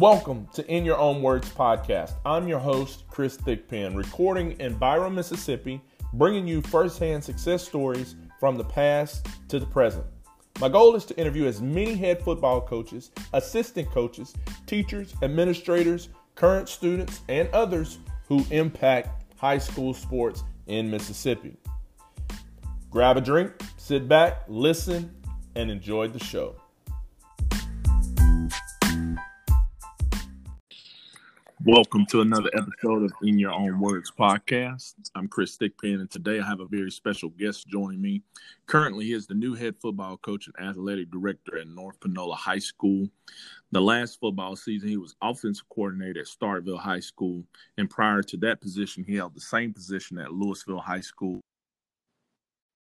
Welcome to In Your Own Words podcast. I'm your host, Chris Thigpen, recording in Byram, Mississippi, bringing you firsthand success stories from the past to the present. My goal is to interview as many head football coaches, assistant coaches, teachers, administrators, current students, and others who impact high school sports in Mississippi. Grab a drink, sit back, listen, and enjoy the show. Welcome to another episode of In Your Own Words podcast. I'm Chris Thigpen, and today I have a very special guest joining me. Currently, he is the new head football coach and athletic director at North Panola High School. The last football season, he was offensive coordinator at Starkville High School, and prior to that position, he held the same position at Louisville High School.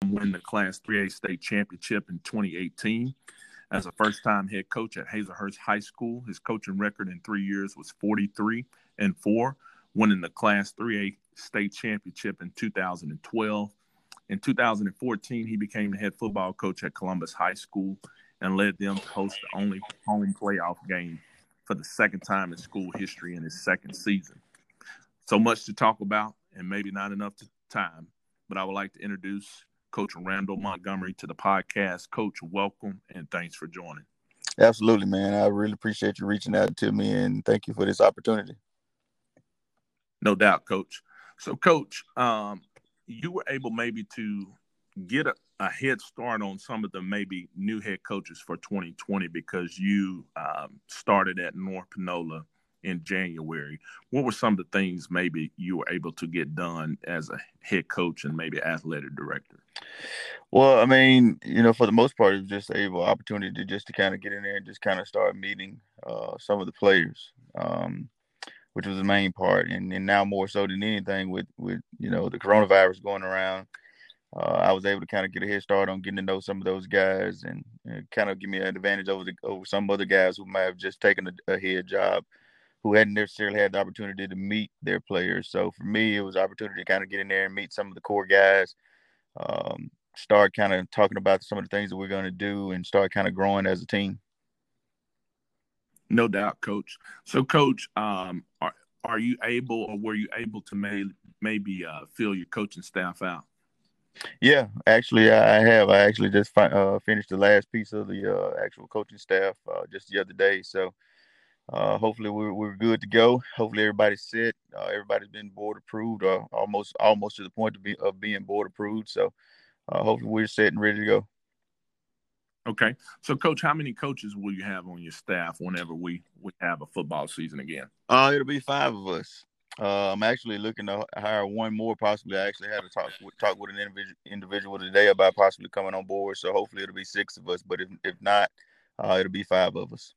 And win the Class 3A state championship in 2018 as a first time head coach at Hazelhurst High School. His coaching record in three years was 43 and 4, winning the Class 3A state championship in 2012. In 2014, he became the head football coach at Columbus High School and led them to host the only home playoff game for the second time in school history in his second season. So much to talk about, and maybe not enough time, but I would like to introduce Coach Randal Montgomery to the podcast. Coach, welcome and thanks for joining. Absolutely, man. I really appreciate you reaching out to me and thank you for this opportunity. No doubt, Coach. So, Coach, um, you were able maybe to get a, a, head start on some of the maybe new head coaches for 2020 because you um, started at North Panola in January. What were some of the things maybe you were able to get done as a head coach and maybe athletic director? Well, I mean, you know, for the most part, it was just able opportunity to just to kind of get in there and just kind of start meeting uh, some of the players, um, which was the main part. And, and now more so than anything, with with you know the coronavirus going around, uh, I was able to kind of get a head start on getting to know some of those guys and, and kind of give me an advantage over the, over some other guys who might have just taken a, a head job who hadn't necessarily had the opportunity to meet their players. So for me, it was opportunity to kind of get in there and meet some of the core guys, um, start kind of talking about some of the things that we're going to do, and start kind of growing as a team. No doubt, Coach. So, Coach, um, are are you able, or were you able to may, maybe uh, fill your coaching staff out? Yeah, actually, I have. I actually just fi- uh, finished the last piece of the uh, actual coaching staff uh, just the other day. So uh, hopefully we're, we're good to go. Hopefully everybody's set. Uh, everybody's been board approved, or almost almost to the point of, be, of being board approved. So uh, hopefully we're set and ready to go. Okay, so coach, how many coaches will you have on your staff whenever we we have a football season again? Uh, it'll be five of us. Uh, I'm actually looking to hire one more. Possibly, I actually had a talk with, talk with an individual individual today about possibly coming on board. So hopefully, it'll be six of us. But if if not, uh, it'll be five of us.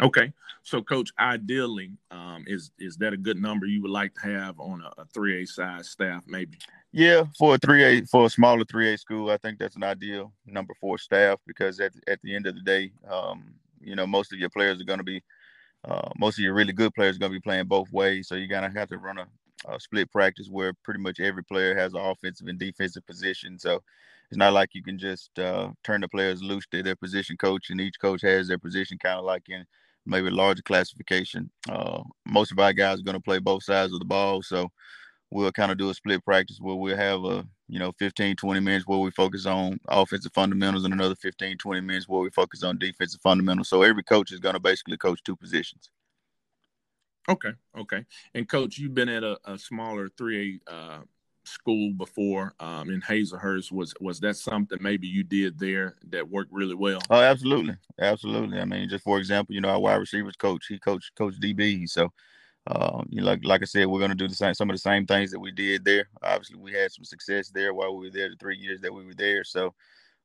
Okay, so coach, ideally, um, is is that a good number you would like to have on a three A size staff, maybe? Yeah, for a three A for a smaller three A school, I think that's an ideal number for staff because at at the end of the day, um, you know, most of your players are going to be, uh, most of your really good players are going to be playing both ways. So you're gonna have to run a, a split practice where pretty much every player has an offensive and defensive position. So it's not like you can just uh, turn the players loose to their position coach, and each coach has their position kind of like in maybe a larger classification. Uh, most of our guys are going to play both sides of the ball, so we'll kind of do a split practice where we'll have a you know 15 20 minutes where we focus on offensive fundamentals and another 15 20 minutes where we focus on defensive fundamentals. So every coach is going to basically coach two positions. Okay okay. And coach you've been at a, a smaller 3a uh, school before um, in Hazlehurst. Was was that something maybe you did there that worked really well? Oh, absolutely, absolutely. I mean, just for example, you know, our wide receivers coach, he coached coach DB, so. Uh, you know, like like I said, we're gonna do the same some of the same things that we did there. Obviously, we had some success there while we were there the three years that we were there. So,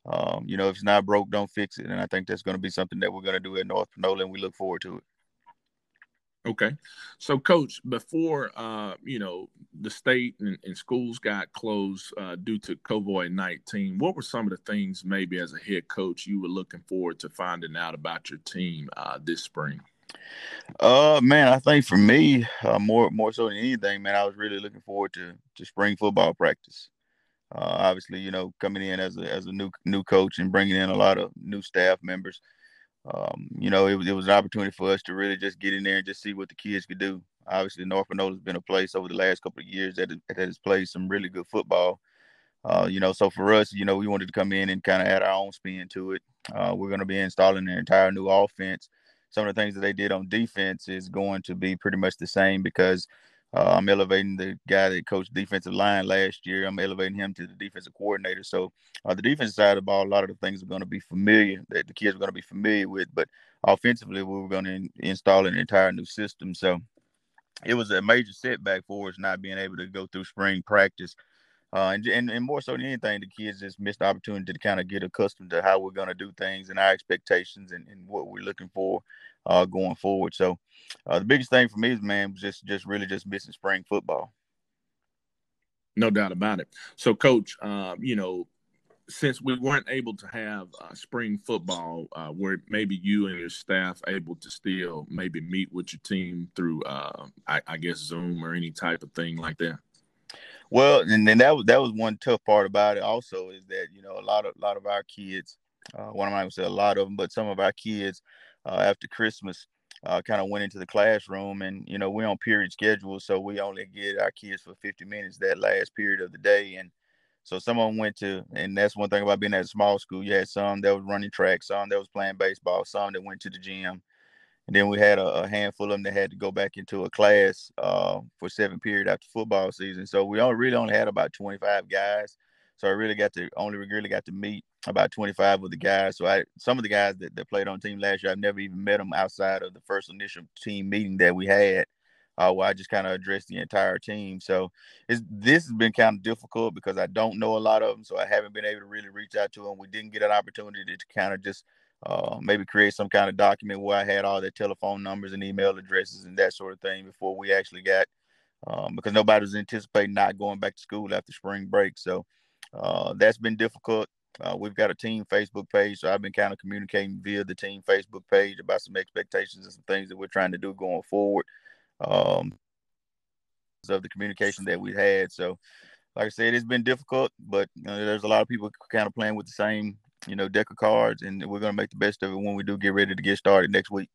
um, you know, if it's not broke, don't fix it. And I think that's going to be something that we're going to do at North Panola, and we look forward to it. Okay. So, coach, before, uh, you know, the state and, and schools got closed uh, due to COVID 19, what were some of the things maybe as a head coach you were looking forward to finding out about your team uh, this spring? Uh, man, I think for me, uh, more more so than anything, man, I was really looking forward to to spring football practice. Uh, obviously, you know, coming in as a as a new new coach and bringing in a lot of new staff members um, you know, it, it was an opportunity for us to really just get in there and just see what the kids could do. Obviously, North Panola has been a place over the last couple of years that, that has played some really good football. Uh, you know, so for us, you know, we wanted to come in and kind of add our own spin to it. Uh, we're going to be installing an entire new offense. Some of the things that they did on defense is going to be pretty much the same because uh, I'm elevating the guy that coached defensive line last year. I'm elevating him to the defensive coordinator. So uh, the defensive side of the ball, a lot of the things are going to be familiar that the kids are going to be familiar with. But offensively, we were going to in- install an entire new system. So it was a major setback for us not being able to go through spring practice. Uh, and, and, and more so than anything, the kids just missed the opportunity to kind of get accustomed to how we're going to do things and our expectations and, and what we're looking for uh, going forward. So uh, the biggest thing for me is, man, was just just really just missing spring football. No doubt about it. So, coach, uh, you know, since we weren't able to have uh, spring football, uh, where maybe you and your staff able to still maybe meet with your team through, uh, I, I, guess, Zoom or any type of thing like that. Well, and then that was that was one tough part about it. Also, is that you know a lot of a lot of our kids, uh, one of my say a lot of them, but some of our kids uh, after Christmas uh, kind of went into the classroom and you know we're on period schedule so we only get our kids for 50 minutes that last period of the day. And so someone went to and that's one thing about being at a small school you had some that was running track some that was playing baseball some that went to the gym. And then we had a, a handful of them that had to go back into a class uh, for seven period after football season. So we only really only had about 25 guys so I really got to only really got to meet about 25 of the guys. So I some of the guys that, that played on team last year, I've never even met them outside of the first initial team meeting that we had. Uh, where I just kind of addressed the entire team. So this has been kind of difficult because I don't know a lot of them, so I haven't been able to really reach out to them. We didn't get an opportunity to kind of just uh, maybe create some kind of document where I had all their telephone numbers and email addresses and that sort of thing before we actually got um, because nobody was anticipating not going back to school after spring break. So uh, that's been difficult. Uh, we've got a team Facebook page, so I've been kind of communicating via the team Facebook page about some expectations and some things that we're trying to do going forward. Um, of the communication that we've had. So, like I said, it's been difficult, but you know, there's a lot of people kind of playing with the same, you know, deck of cards, and we're going to make the best of it when we do get ready to get started next week.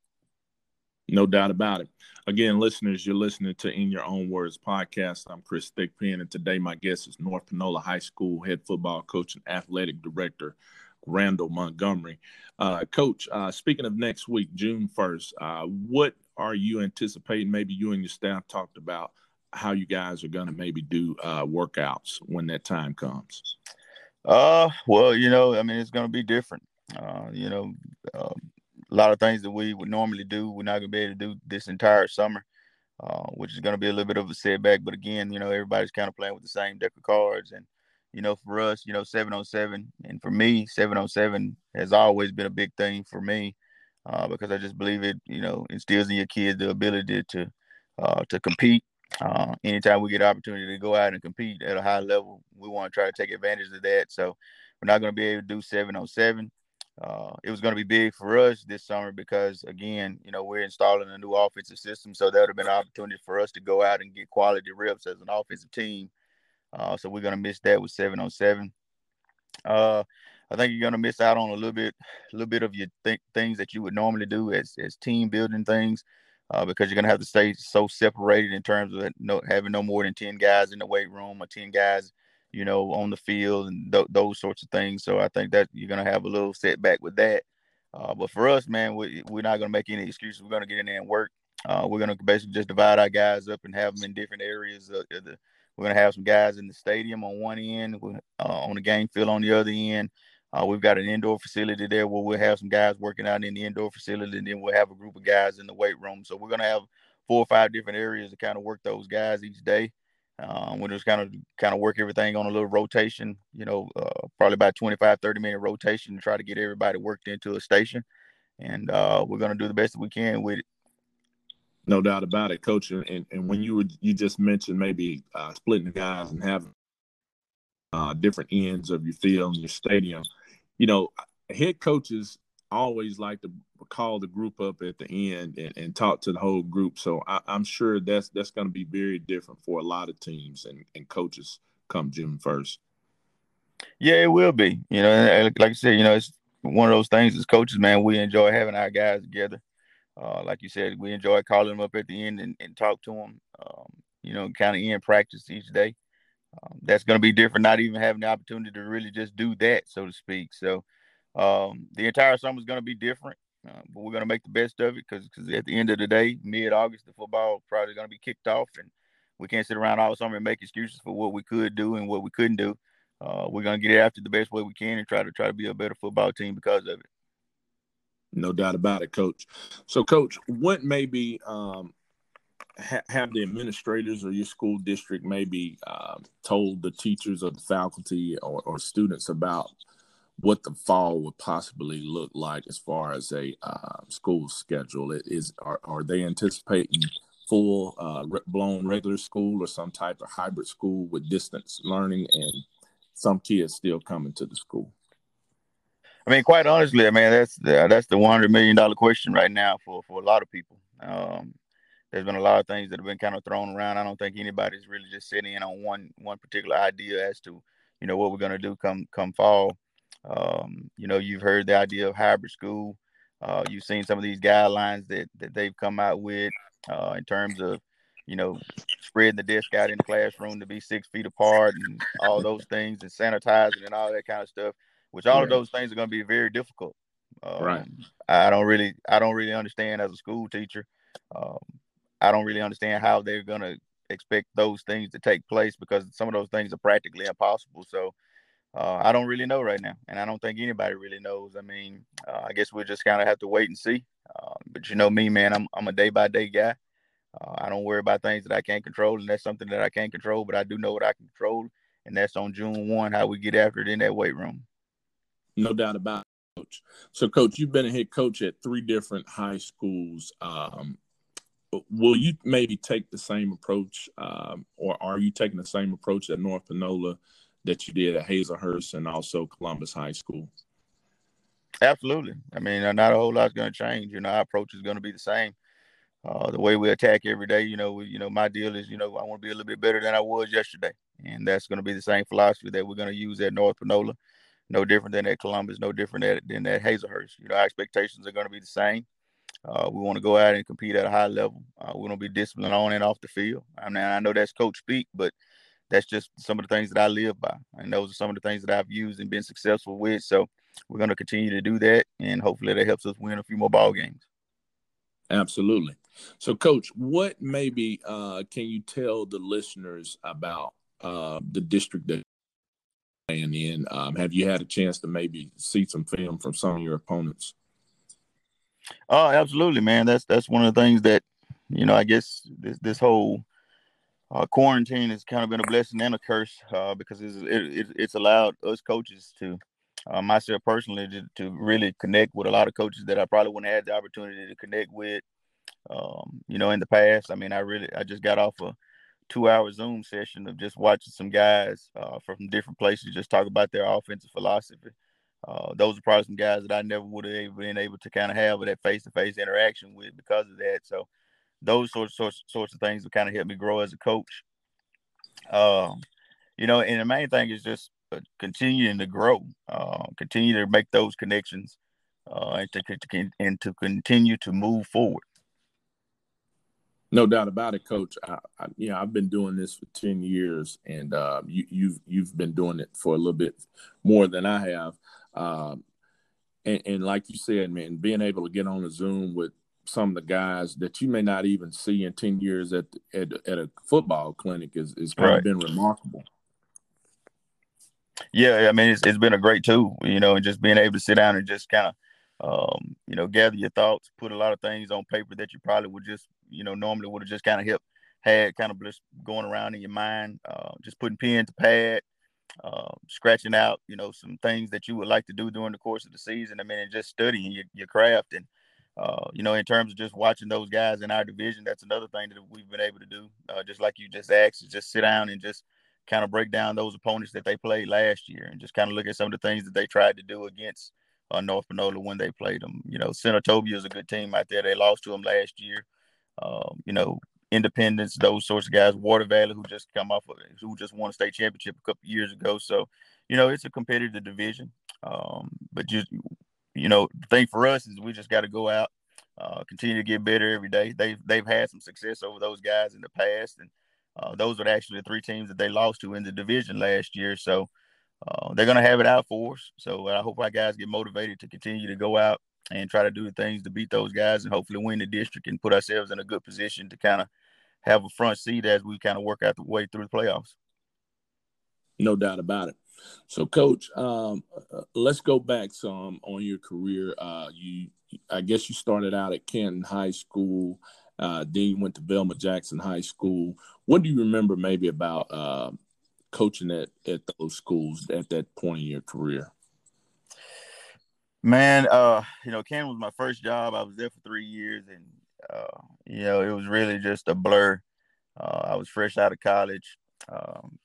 No doubt about it. Again, listeners, you're listening to In Your Own Words podcast. I'm Chris Thigpen, and today my guest is North Panola High School head football coach and athletic director, Randal Montgomery. Uh, coach, uh, speaking of next week, June 1st, uh, what are you anticipating? Maybe you and your staff talked about how you guys are going to maybe do uh, workouts when that time comes. Uh, well, you know, I mean, it's going to be different. Uh, you know, um, a lot of things that we would normally do, we're not gonna be able to do this entire summer, uh, which is gonna be a little bit of a setback. But again, you know, everybody's kind of playing with the same deck of cards, and you know, for us, you know, seven on seven, and for me, seven on seven has always been a big thing for me uh, because I just believe it, you know, instills in your kids the ability to uh, to compete. Uh, anytime we get opportunity to go out and compete at a high level, we want to try to take advantage of that. So we're not going to be able to do seven on seven uh, it was going to be big for us this summer because again, you know, we're installing a new offensive system, so that would have been an opportunity for us to go out and get quality reps as an offensive team. Uh, so we're going to miss that with seven on seven. Uh, I think you're going to miss out on a little bit, a little bit of your th- things that you would normally do as as team building things, uh, because you're going to have to stay so separated in terms of no, having no more than ten guys in the weight room or ten guys you know, on the field and th- those sorts of things. So I think that you're going to have a little setback with that. Uh, but for us, man, we, we're not going to make any excuses. We're going to get in there and work. Uh, we're going to basically just divide our guys up and have them in different areas. The, we're going to have some guys in the stadium on one end, uh, on the game field on the other end. Uh, we've got an indoor facility there where we'll have some guys working out in the indoor facility, and then we'll have a group of guys in the weight room. So we're going to have four or five different areas to kind of work those guys each day. Um, we just kind of kind of work everything on a little rotation, you know, uh, probably about 25, 30 minute rotation to try to get everybody worked into a station. And uh, we're going to do the best that we can with it. No doubt about it, coach. And, and when you were, you just mentioned maybe uh, splitting the guys and having uh, different ends of your field and your stadium. You know, head coaches always like to call the group up at the end and, and talk to the whole group. So I, am sure that's that's going to be very different for a lot of teams and, and coaches come June first. Yeah, it will be. You know, like I said, you know, it's one of those things as coaches, man. We enjoy having our guys together. Uh, like you said, we enjoy calling them up at the end and, and talk to them. Um, you know, kind of in practice each day. Um, that's going to be different. Not even having the opportunity to really just do that, so to speak. So um, the entire summer is going to be different, uh, but we're going to make the best of it because at the end of the day, mid August, the football probably going to be kicked off, and we can't sit around all summer and make excuses for what we could do and what we couldn't do. Uh, we're going to get after the best way we can and try to try to be a better football team because of it. No doubt about it, Coach. So, Coach, what maybe um, ha- have the administrators or your school district maybe um, told the teachers or the faculty or, or, students about what the fall would possibly look like as far as a uh, school schedule? It is are, are they anticipating full uh, blown regular school or some type of hybrid school with distance learning and some kids still coming to the school? I mean, quite honestly, I mean that's the, that's the one hundred million dollar question right now for for a lot of people. Um, there's been a lot of things that have been kind of thrown around. I don't think anybody's really just sitting in on one one particular idea as to you know what we're going to do come come fall. Um, you know, you've heard the idea of hybrid school. Uh, you've seen some of these guidelines that that they've come out with uh, in terms of you know spreading the desk out in the classroom to be six feet apart and all those things and sanitizing and all that kind of stuff which all yeah. of those things are going to be very difficult. Um, right. I don't really, I don't really understand as a school teacher. Um, I don't really understand how they're going to expect those things to take place because some of those things are practically impossible. So uh, I don't really know right now, and I don't think anybody really knows. I mean, uh, I guess we'll just kind of have to wait and see. Uh, but you know me, man, I'm I'm a day by day guy. Uh, I don't worry about things that I can't control, and that's something that I can't control. But I do know what I can control, and that's on June one how we get after it in that weight room. No doubt about it, coach. So, coach, you've been a head coach at three different high schools. Um, will you maybe take the same approach, um, or are you taking the same approach at North Panola that you did at Hazelhurst and also Columbus High School? Absolutely. I mean, not a whole lot's going to change. You know, our approach is going to be the same. Uh, the way we attack every day, you know, we, you know, my deal is, you know, I want to be a little bit better than I was yesterday, and that's going to be the same philosophy that we're going to use at North Panola no different than at Columbus, no different than, than at Hazelhurst. You know, our expectations are going to be the same. Uh, we want to go out and compete at a high level. Uh, we want to be disciplined on and off the field. I mean, I know that's coach speak, but that's just some of the things that I live by, and those are some of the things that I've used and been successful with. So we're going to continue to do that, and hopefully that helps us win a few more ball games. Absolutely. So, coach, what maybe uh, can you tell the listeners about uh, the district that playing in. Um, have you had a chance to maybe see some film from some of your opponents? Oh, absolutely, man. That's that's one of the things that you know. I guess this this whole uh, quarantine has kind of been a blessing and a curse uh, because it's it, it, it's allowed us coaches to, uh, myself personally, to, to, really connect with a lot of coaches that I probably wouldn't have had the opportunity to connect with. Um, you know, in the past. I mean, I really I just got off a two hour Zoom session of just watching some guys uh, from different places just talk about their offensive philosophy. Uh, those are probably some guys that I never would have been able to kind of have that face to face interaction with because of that. So those sorts sorts sorts of things have kind of helped me grow as a coach. Um, you know, and the main thing is just uh, continuing to grow, uh, continue to make those connections, uh, and to, to and to continue to move forward. No doubt about it, Coach. I, I, you know, I've been doing this for ten years, and uh, you, you've you've been doing it for a little bit more than I have. Um, and, and, like you said, man, being able to get on a Zoom with some of the guys that you may not even see in ten years at at, at a football clinic is is kind right. of been remarkable. Yeah, I mean, it's, it's been a great tool, you know, and just being able to sit down and just kind of um, you know, gather your thoughts, put a lot of things on paper that you probably would just, you know, normally would have just kind of helped had kind of just going around in your mind, uh, just putting pen to pad, uh, scratching out, you know, some things that you would like to do during the course of the season. I mean, and just studying your, your craft. And, uh, you know, in terms of just watching those guys in our division, that's another thing that we've been able to do. Uh, just like you just asked, is just sit down and just kind of break down those opponents that they played last year and just kind of look at some of the things that they tried to do against uh, North Panola when they played them. You know, Senatobia is a good team out there. They lost to them last year. Um, you know, Independence, those sorts of guys. Water Valley, who just come off of who just won a state championship a couple years ago. So, you know, it's a competitive division. Um, but just you know, the thing for us is we just got to go out, uh, continue to get better every day. They've they've had some success over those guys in the past, and uh, those are actually the three teams that they lost to in the division last year. So uh, they're going to have it out for us. So I hope our guys get motivated to continue to go out and try to do things to beat those guys and hopefully win the district and put ourselves in a good position to kind of have a front seat as we kind of work out the way through the playoffs. No doubt about it. So, Coach, um, let's go back some on your career. Uh, you, I guess, you started out at Canton High School. Uh, then you went to Velma Jackson High School. What do you remember maybe about uh, coaching at, at those schools at that point in your career? Man, uh, you know, Canton was my first job. I was there for three years, and uh, you know, it was really just a blur. Uh, I was fresh out of college. Um,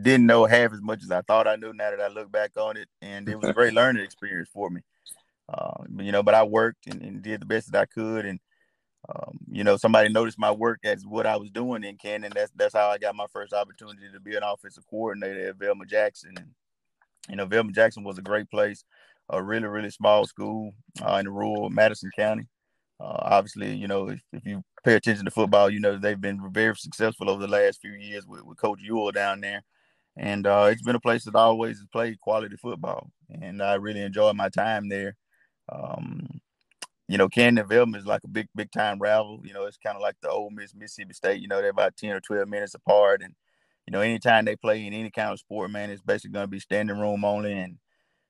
didn't know half as much as I thought I knew. Now that I look back on it, and it was a great learning experience for me. Uh, you know, but I worked and, and, did the best that I could, and um, you know, somebody noticed my work as what I was doing in Canton. That's that's how I got my first opportunity to be an offensive coordinator at Velma Jackson. And you know, Velma Jackson was a great place, a really really small school uh, in the rural Madison County. Uh, obviously, you know, if, if, you pay attention to football, you know they've been very successful over the last few years with, with Coach Ewell down there. And uh, it's been a place that always has played quality football. And I really enjoyed my time there. Um, you know, Velma is like a big, big time rival. You know, it's kind of like the Ole Miss Mississippi State. You know, they're about ten or twelve minutes apart, and you know, anytime they play in any kind of sport, man, it's basically going to be standing room only. And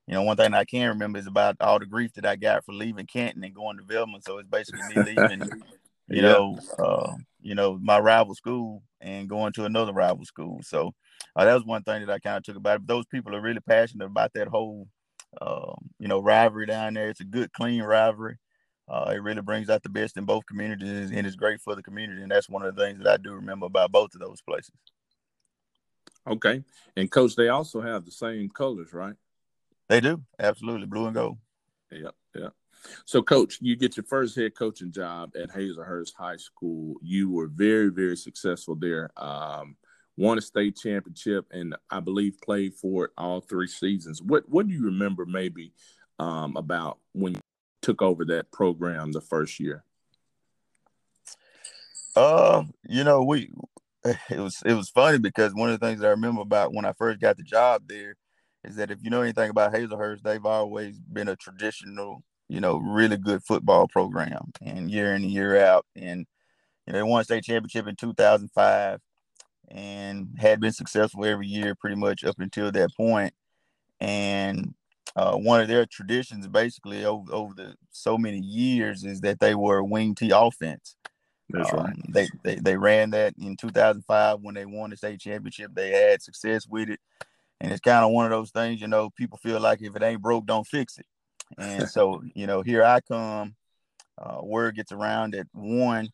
you know, one thing I can remember is about all the grief that I got for leaving Canton and going to Velma. So it's basically me leaving, you yeah. know, uh, you know, my rival school and going to another rival school. So uh, that was one thing that I kind of took about it. But those people are really passionate about that whole, um, you know, rivalry down there. It's a good, clean rivalry. Uh, it really brings out the best in both communities and it's great for the community. And that's one of the things that I do remember about both of those places. Okay. And coach, they also have the same colors, right? They do. Absolutely. Blue and gold. Yep. Yep. So, coach, you get your first head coaching job at Hazelhurst High School. You were very, very successful there. Um, won a state championship, and I believe played for it all three seasons. What What do you remember, maybe, um, about when you took over that program the first year? Uh, you know, we it was it was funny because one of the things that I remember about when I first got the job there is that if you know anything about Hazelhurst, they've always been a traditional, you know, really good football program, and year in and year out, and you know, they won state championship in 2005, and had been successful every year pretty much up until that point. and uh, one of their traditions basically over, over the so many years is that they were a wing T offense. That's um, right. They, they they ran that in 2005 when they won the state championship. They had success with it, and it's kind of one of those things. You know, people feel like if it ain't broke, don't fix it. And so, you know, here I come. Uh, word gets around that one,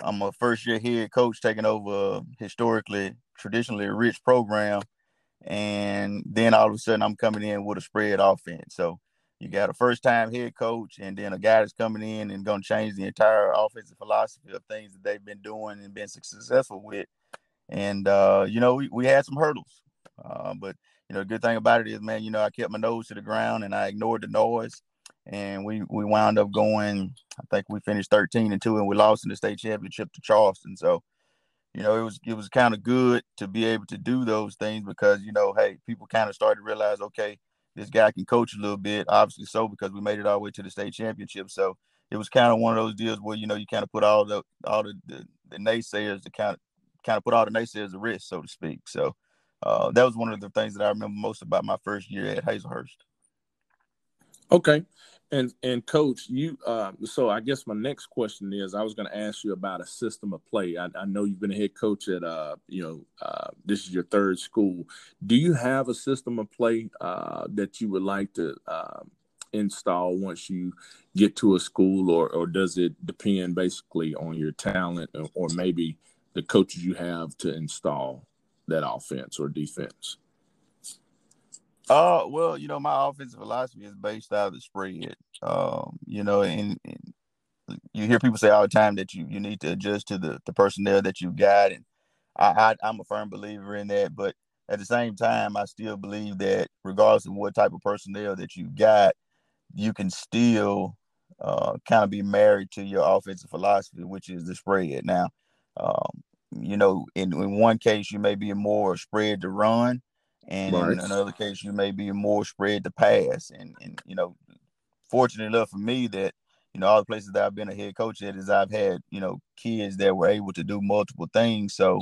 I'm a first year head coach taking over a historically, traditionally rich program and then all of a sudden I'm coming in with a spread offense. So you got a first time head coach and then a guy that's coming in and going to change the entire offensive philosophy of things that they've been doing and been successful with. And, uh, you know, we, we had some hurdles. Uh, but, you know, the good thing about it is, man, you know, I kept my nose to the ground and I ignored the noise. And we, we wound up going, I think we finished 13 and 2 and we lost in the state championship to Charleston. So, you know, it was it was kind of good to be able to do those things because you know, hey, people kind of started to realize, okay, this guy can coach a little bit. Obviously, so because we made it all the way to the state championship. So it was kind of one of those deals where you know you kind of put all the all the, the, the naysayers to kind of kind of put all the naysayers at risk, so to speak. So uh, that was one of the things that I remember most about my first year at Hazelhurst. Okay, and and coach, you uh, so I guess my next question is I was going to ask you about a system of play. I, I, know you've been a head coach at uh, you know uh, this is your third school. Do you have a system of play uh, that you would like to uh, install once you get to a school, or or does it depend basically on your talent or, or maybe the coaches you have to install that offense or defense? Uh, well, you know, my offensive philosophy is based out of the spread. Um, you know, and, and, you hear people say all the time that you you need to adjust to the the personnel that you've got, and I, I am a firm believer in that. But at the same time, I still believe that regardless of what type of personnel that you've got, you can still uh, kind of be married to your offensive philosophy, which is the spread. Now, um, you know, in, in one case, you may be more spread to run, and right. in another case, you may be more spread to pass. And, and you know, fortunate enough for me that you know all the places that I've been a head coach at is I've had you know kids that were able to do multiple things, so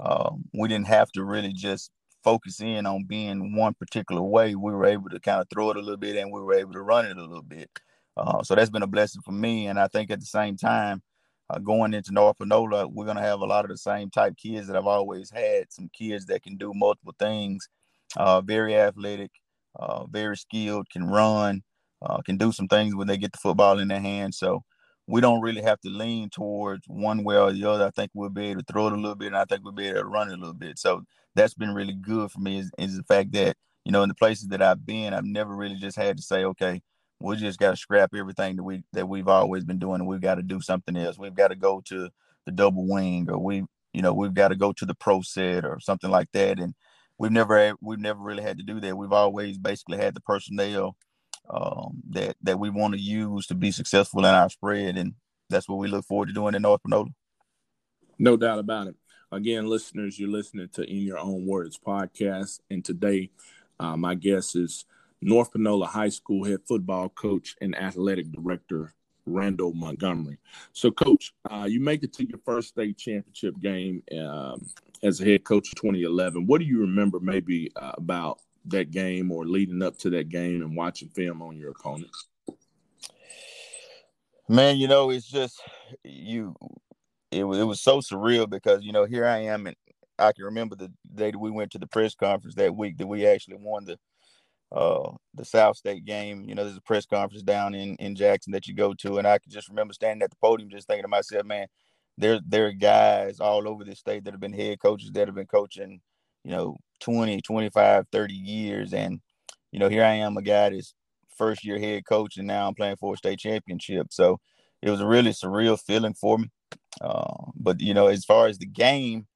um, we didn't have to really just focus in on being one particular way. We were able to kind of throw it a little bit, and we were able to run it a little bit. Uh, so that's been a blessing for me. And I think at the same time, uh, going into North Panola, we're going to have a lot of the same type kids that I've always had. Some kids that can do multiple things, uh, very athletic, uh, very skilled, can run, uh, can do some things when they get the football in their hands. So we don't really have to lean towards one way or the other. I think we'll be able to throw it a little bit, and I think we'll be able to run it a little bit. So that's been really good for me is, is the fact that you know in the places that I've been, I've never really just had to say, okay, we just got to scrap everything that we that we've always been doing, and we've got to do something else. We've got to go to the double wing, or we, you know, we've got to go to the pro set or something like that. And we've never we've never really had to do that. We've always basically had the personnel um, that that we want to use to be successful in our spread, and that's what we look forward to doing in North Panola. No doubt about it. Again, listeners, you're listening to In Your Own Words podcast, and today, uh, my guest is North Panola High School head football coach and athletic director Randal Montgomery. So, coach, uh, you make it to your first state championship game um, as a head coach in 2011. What do you remember maybe uh, about that game or leading up to that game and watching film on your opponents? Man, you know, it's just you. It was it was so surreal because you know here I am and I can remember the day that we went to the press conference that week that we actually won the uh, the South State game. You know, there's a press conference down in in Jackson that you go to, and I can just remember standing at the podium, just thinking to myself, man, there there are guys all over the state that have been head coaches that have been coaching, you know, 20, 25, 30 years, and you know, here I am, a guy that's first year head coach, and now I'm playing for a state championship. So it was a really surreal feeling for me. Uh, but you know, as far as the game,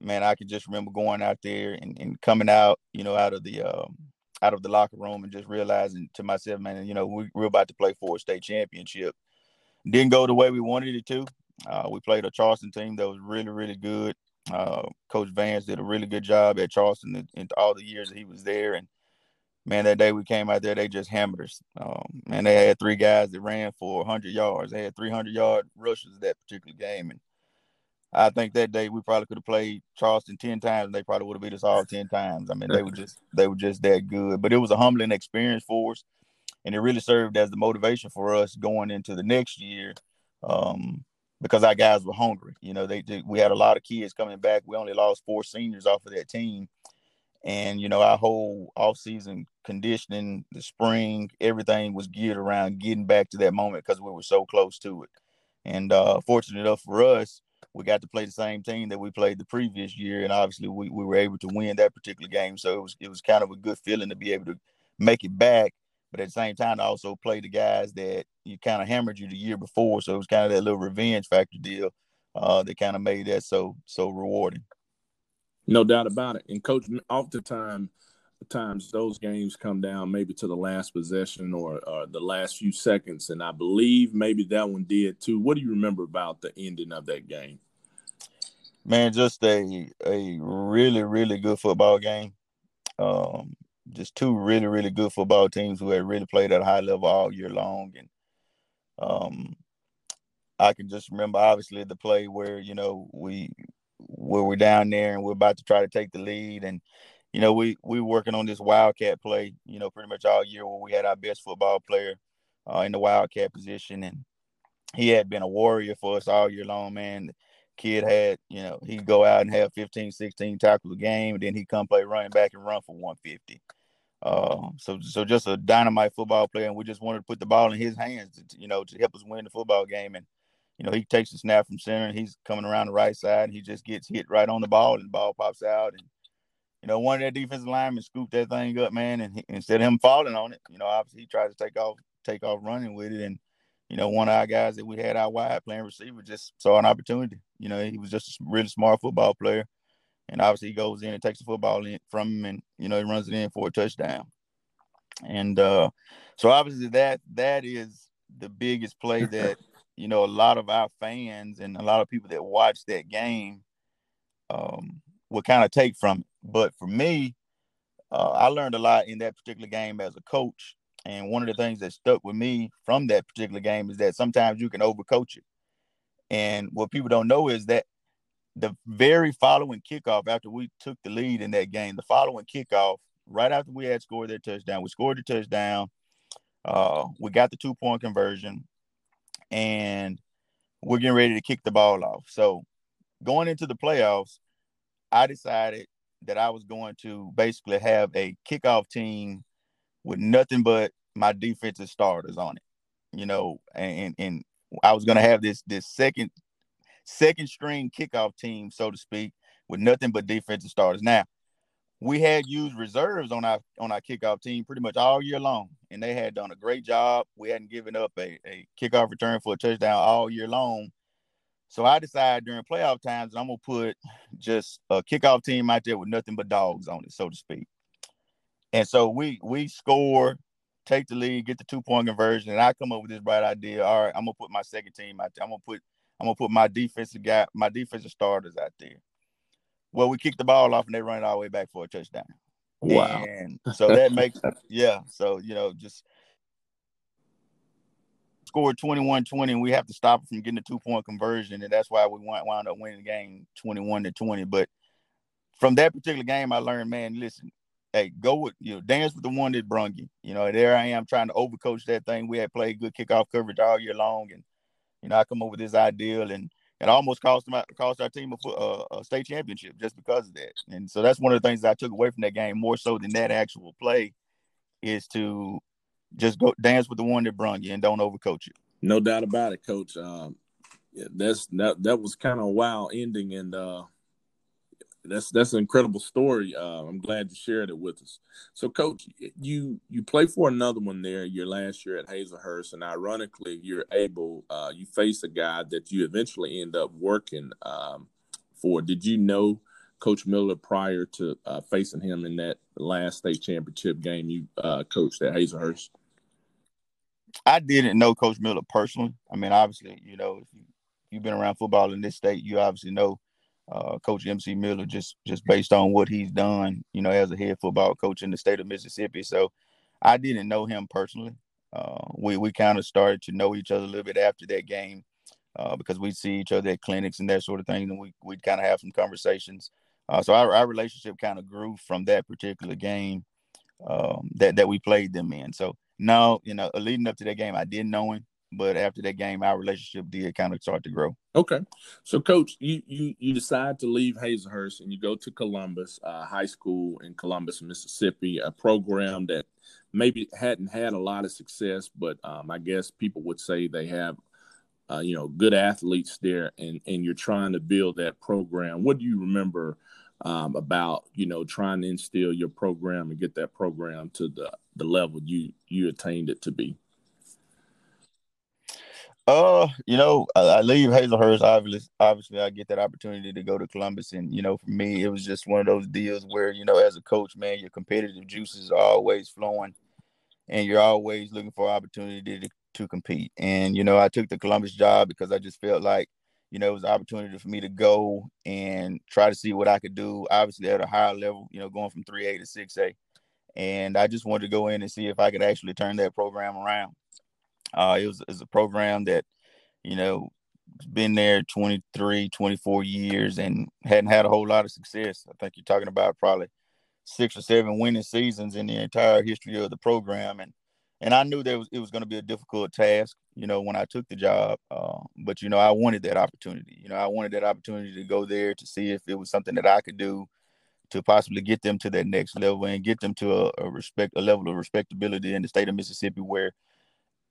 man, I can just remember going out there and, and coming out, you know, out of the um, out of the locker room and just realizing to myself, man, you know, we, we're about to play for a state championship. Didn't go the way we wanted it to. Uh, we played a Charleston team that was really, really good. Uh, Coach Vance did a really good job at Charleston in, in, all the years that he was there. And man, that day we came out there, they just hammered us. Um, and they had three guys that ran for 100 yards. They had 300 yard rushes that particular game. And I think that day we probably could have played Charleston ten times. And they probably would have beat us all ten times. I mean, they were just they were just that good. But it was a humbling experience for us, and it really served as the motivation for us going into the next year, um, because our guys were hungry. You know, they, they we had a lot of kids coming back. We only lost four seniors off of that team, and you know our whole off-season conditioning, the spring, everything was geared around getting back to that moment because we were so close to it. And uh, fortunate enough for us we got to play the same team that we played the previous year, and obviously we, we were able to win that particular game. So it was it was kind of a good feeling to be able to make it back, but at the same time to also play the guys that you kind of hammered you the year before. So it was kind of that little revenge factor deal uh, that kind of made that so so rewarding. No doubt about it. And coach, oftentimes times those games come down maybe to the last possession or, or, the last few seconds, and I believe maybe that one did too. What do you remember about the ending of that game? Man, just a a really really good football game. Um, just two really really good football teams who had really played at a high level all year long, and um, I can just remember obviously the play where you know we where we're down there and we're about to try to take the lead and you know, we we working on this wildcat play, you know, pretty much all year where we had our best football player uh, in the wildcat position, and he had been a warrior for us all year long, man. The kid had, you know, he'd go out and have 15, 16 tackles a game, and then he'd come play running back and run for 150. Uh, so, so just a dynamite football player, and we just wanted to put the ball in his hands, to, you know, to help us win the football game. And you know, he takes the snap from center, and he's coming around the right side, and he just gets hit right on the ball, and the ball pops out, and you know, one of their defensive linemen scooped that thing up, man, and he, instead of him falling on it, you know, obviously he tried to take off, take off running with it, and you know, one of our guys that we had out wide playing receiver just saw an opportunity. You know, he was just a really smart football player, and obviously he goes in and takes the football in from him, and you know, he runs it in for a touchdown. And uh, so obviously that that is the biggest play that you know a lot of our fans and a lot of people that watch that game um, will kind of take from it. But for me, uh, I learned a lot in that particular game as a coach. And one of the things that stuck with me from that particular game is that sometimes you can overcoach it. And what people don't know is that the very following kickoff after we took the lead in that game, the following kickoff, right after we had scored their touchdown, we scored the touchdown. Uh, we got the two point conversion, and we're getting ready to kick the ball off. So going into the playoffs, I decided that I was going to basically have a kickoff team with nothing but my defensive starters on it. You know, and and I was going to have this this second second string kickoff team, so to speak, with nothing but defensive starters. Now, we had used reserves on our on our kickoff team pretty much all year long, and they had done a great job. We hadn't given up a, a kickoff return for a touchdown all year long. So I decided during playoff times I'm gonna put just a kickoff team out there with nothing but dogs on it, so to speak. And so we we score, take the lead, get the two point conversion, and I come up with this bright idea. All right, I'm gonna put my second team out there. I'm gonna put I'm gonna put my defensive guy, my defensive starters out there. Well, we kick the ball off and they run it all the way back for a touchdown. Wow. And so that makes yeah. So you know, just scored 21-20 and we have to stop from getting a two-point conversion. And that's why we wound up winning the game 21 to 20. But from that particular game, I learned, man, listen, hey, go with you know, dance with the one that brung you. You know, there I am trying to overcoach that thing. We had played good kickoff coverage all year long, and you know, I come up with this ideal, and it almost cost them cost our team a, a, uh, a, state championship just because of that. And so that's one of the things I took away from that game more so than that actual play is to just go dance with the one that brung you and don't overcoach it. No doubt about it, Coach. Um, yeah, that's that that was kind of a wild ending, and uh, that's that's an incredible story. Uh, I'm glad you shared it with us. So, Coach, you you play for another one there your last year at Hazelhurst, and ironically, you're able uh, you face a guy that you eventually end up working um, for. Did you know Coach Miller prior to uh, facing him in that last state championship game you uh, coached at Hazlehurst? I didn't know Coach Miller personally. I mean, obviously, you know, if you, you've been around football in this state, you obviously know uh, Coach MC Miller just just based on what he's done, you know, as a head football coach in the state of Mississippi. So I didn't know him personally. Uh, we we kind of started to know each other a little bit after that game uh, because we see each other at clinics and that sort of thing, and we we kind of have some conversations. Uh, so our, our relationship kind of grew from that particular game um, that that we played them in. So no, you know, leading up to that game, I didn't know him but after that game, our relationship did kind of start to grow. Okay, so coach, you you you decide to leave Hazlehurst and you go to Columbus uh, High School in Columbus, Mississippi, a program that maybe hadn't had a lot of success, but um, I guess people would say they have. Uh, you know, good athletes there, and and you're trying to build that program. What do you remember um, about you know trying to instill your program and get that program to the the level you you attained it to be? Uh, you know, I, I leave Hazelhurst. Obviously, obviously, I get that opportunity to go to Columbus, and you know, for me, it was just one of those deals where you know, as a coach, man, your competitive juices are always flowing, and you're always looking for opportunity to, to compete. And you know, I took the Columbus job because I just felt like, you know, it was an opportunity for me to go and try to see what I could do. Obviously, at a higher level, you know, going from three A to six A, and I just wanted to go in and see if I could actually turn that program around. Uh, it was, it was a program that, you know, been there 23, 24 years and hadn't had a whole lot of success. I think you're talking about probably six or seven winning seasons in the entire history of the program. And and I knew that it was, it was going to be a difficult task, you know, when I took the job. Uh, but you know, I wanted that opportunity. You know, I wanted that opportunity to go there to see if it was something that I could do to possibly get them to that next level and get them to a, a respect, a level of respectability in the state of Mississippi where